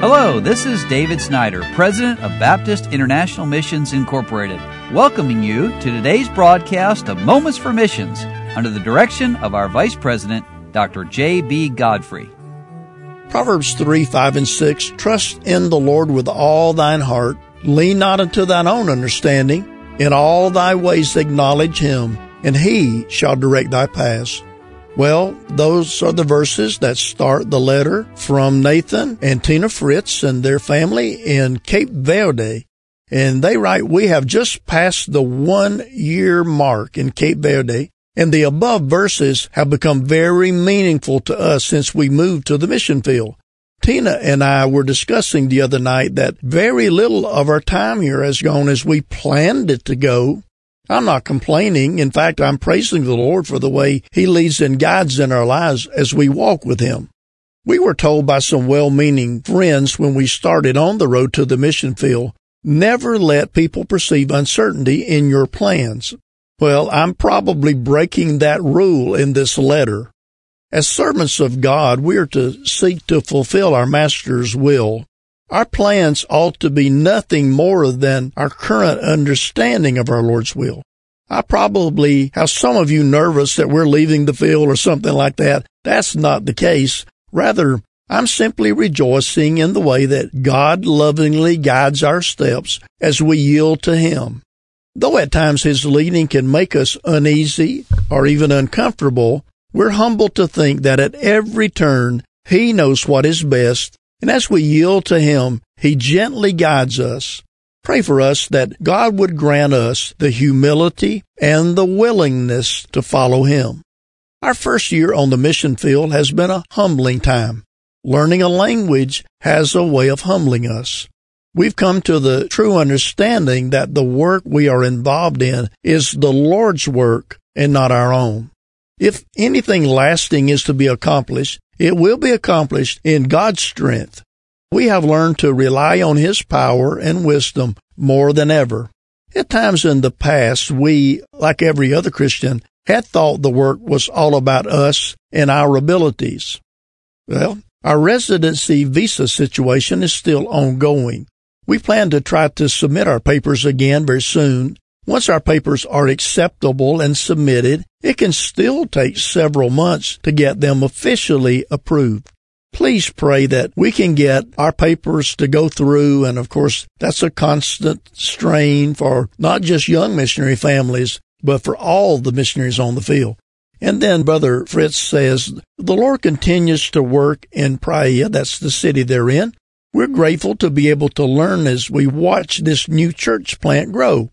Hello, this is David Snyder, President of Baptist International Missions Incorporated, welcoming you to today's broadcast of Moments for Missions under the direction of our Vice President, Dr. J.B. Godfrey. Proverbs 3, 5, and 6 Trust in the Lord with all thine heart, lean not unto thine own understanding, in all thy ways acknowledge him, and he shall direct thy paths. Well, those are the verses that start the letter from Nathan and Tina Fritz and their family in Cape Verde. And they write, we have just passed the one year mark in Cape Verde and the above verses have become very meaningful to us since we moved to the mission field. Tina and I were discussing the other night that very little of our time here has gone as we planned it to go I'm not complaining. In fact, I'm praising the Lord for the way He leads and guides in our lives as we walk with Him. We were told by some well-meaning friends when we started on the road to the mission field, never let people perceive uncertainty in your plans. Well, I'm probably breaking that rule in this letter. As servants of God, we are to seek to fulfill our Master's will. Our plans ought to be nothing more than our current understanding of our Lord's will. I probably have some of you nervous that we're leaving the field or something like that. That's not the case. Rather, I'm simply rejoicing in the way that God lovingly guides our steps as we yield to Him. Though at times His leading can make us uneasy or even uncomfortable, we're humbled to think that at every turn He knows what is best and as we yield to Him, He gently guides us. Pray for us that God would grant us the humility and the willingness to follow Him. Our first year on the mission field has been a humbling time. Learning a language has a way of humbling us. We've come to the true understanding that the work we are involved in is the Lord's work and not our own. If anything lasting is to be accomplished, it will be accomplished in God's strength. We have learned to rely on His power and wisdom more than ever. At times in the past, we, like every other Christian, had thought the work was all about us and our abilities. Well, our residency visa situation is still ongoing. We plan to try to submit our papers again very soon once our papers are acceptable and submitted, it can still take several months to get them officially approved. Please pray that we can get our papers to go through. And of course, that's a constant strain for not just young missionary families, but for all the missionaries on the field. And then Brother Fritz says, the Lord continues to work in Praia. That's the city they're in. We're grateful to be able to learn as we watch this new church plant grow.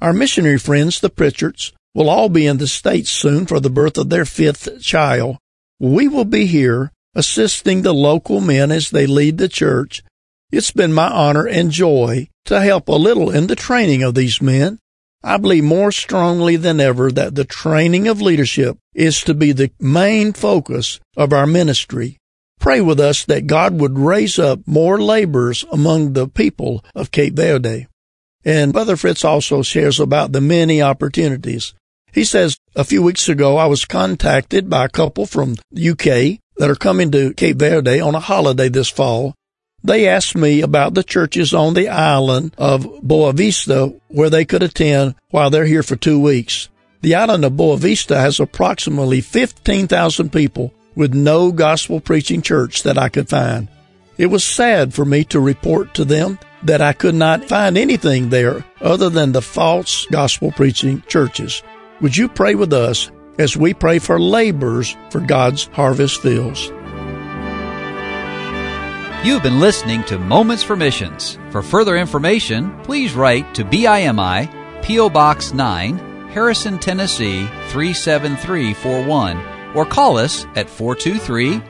Our missionary friends, the Pritchards, will all be in the States soon for the birth of their fifth child. We will be here assisting the local men as they lead the church. It's been my honor and joy to help a little in the training of these men. I believe more strongly than ever that the training of leadership is to be the main focus of our ministry. Pray with us that God would raise up more laborers among the people of Cape Verde. And Brother Fritz also shares about the many opportunities. He says, a few weeks ago, I was contacted by a couple from the UK that are coming to Cape Verde on a holiday this fall. They asked me about the churches on the island of Boa Vista where they could attend while they're here for two weeks. The island of Boa Vista has approximately 15,000 people with no gospel preaching church that I could find. It was sad for me to report to them that I could not find anything there other than the false gospel preaching churches. Would you pray with us as we pray for laborers for God's harvest fields? You've been listening to Moments for Missions. For further information, please write to BIMI, P.O. Box 9, Harrison, Tennessee 37341, or call us at 423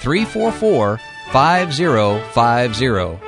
344 5050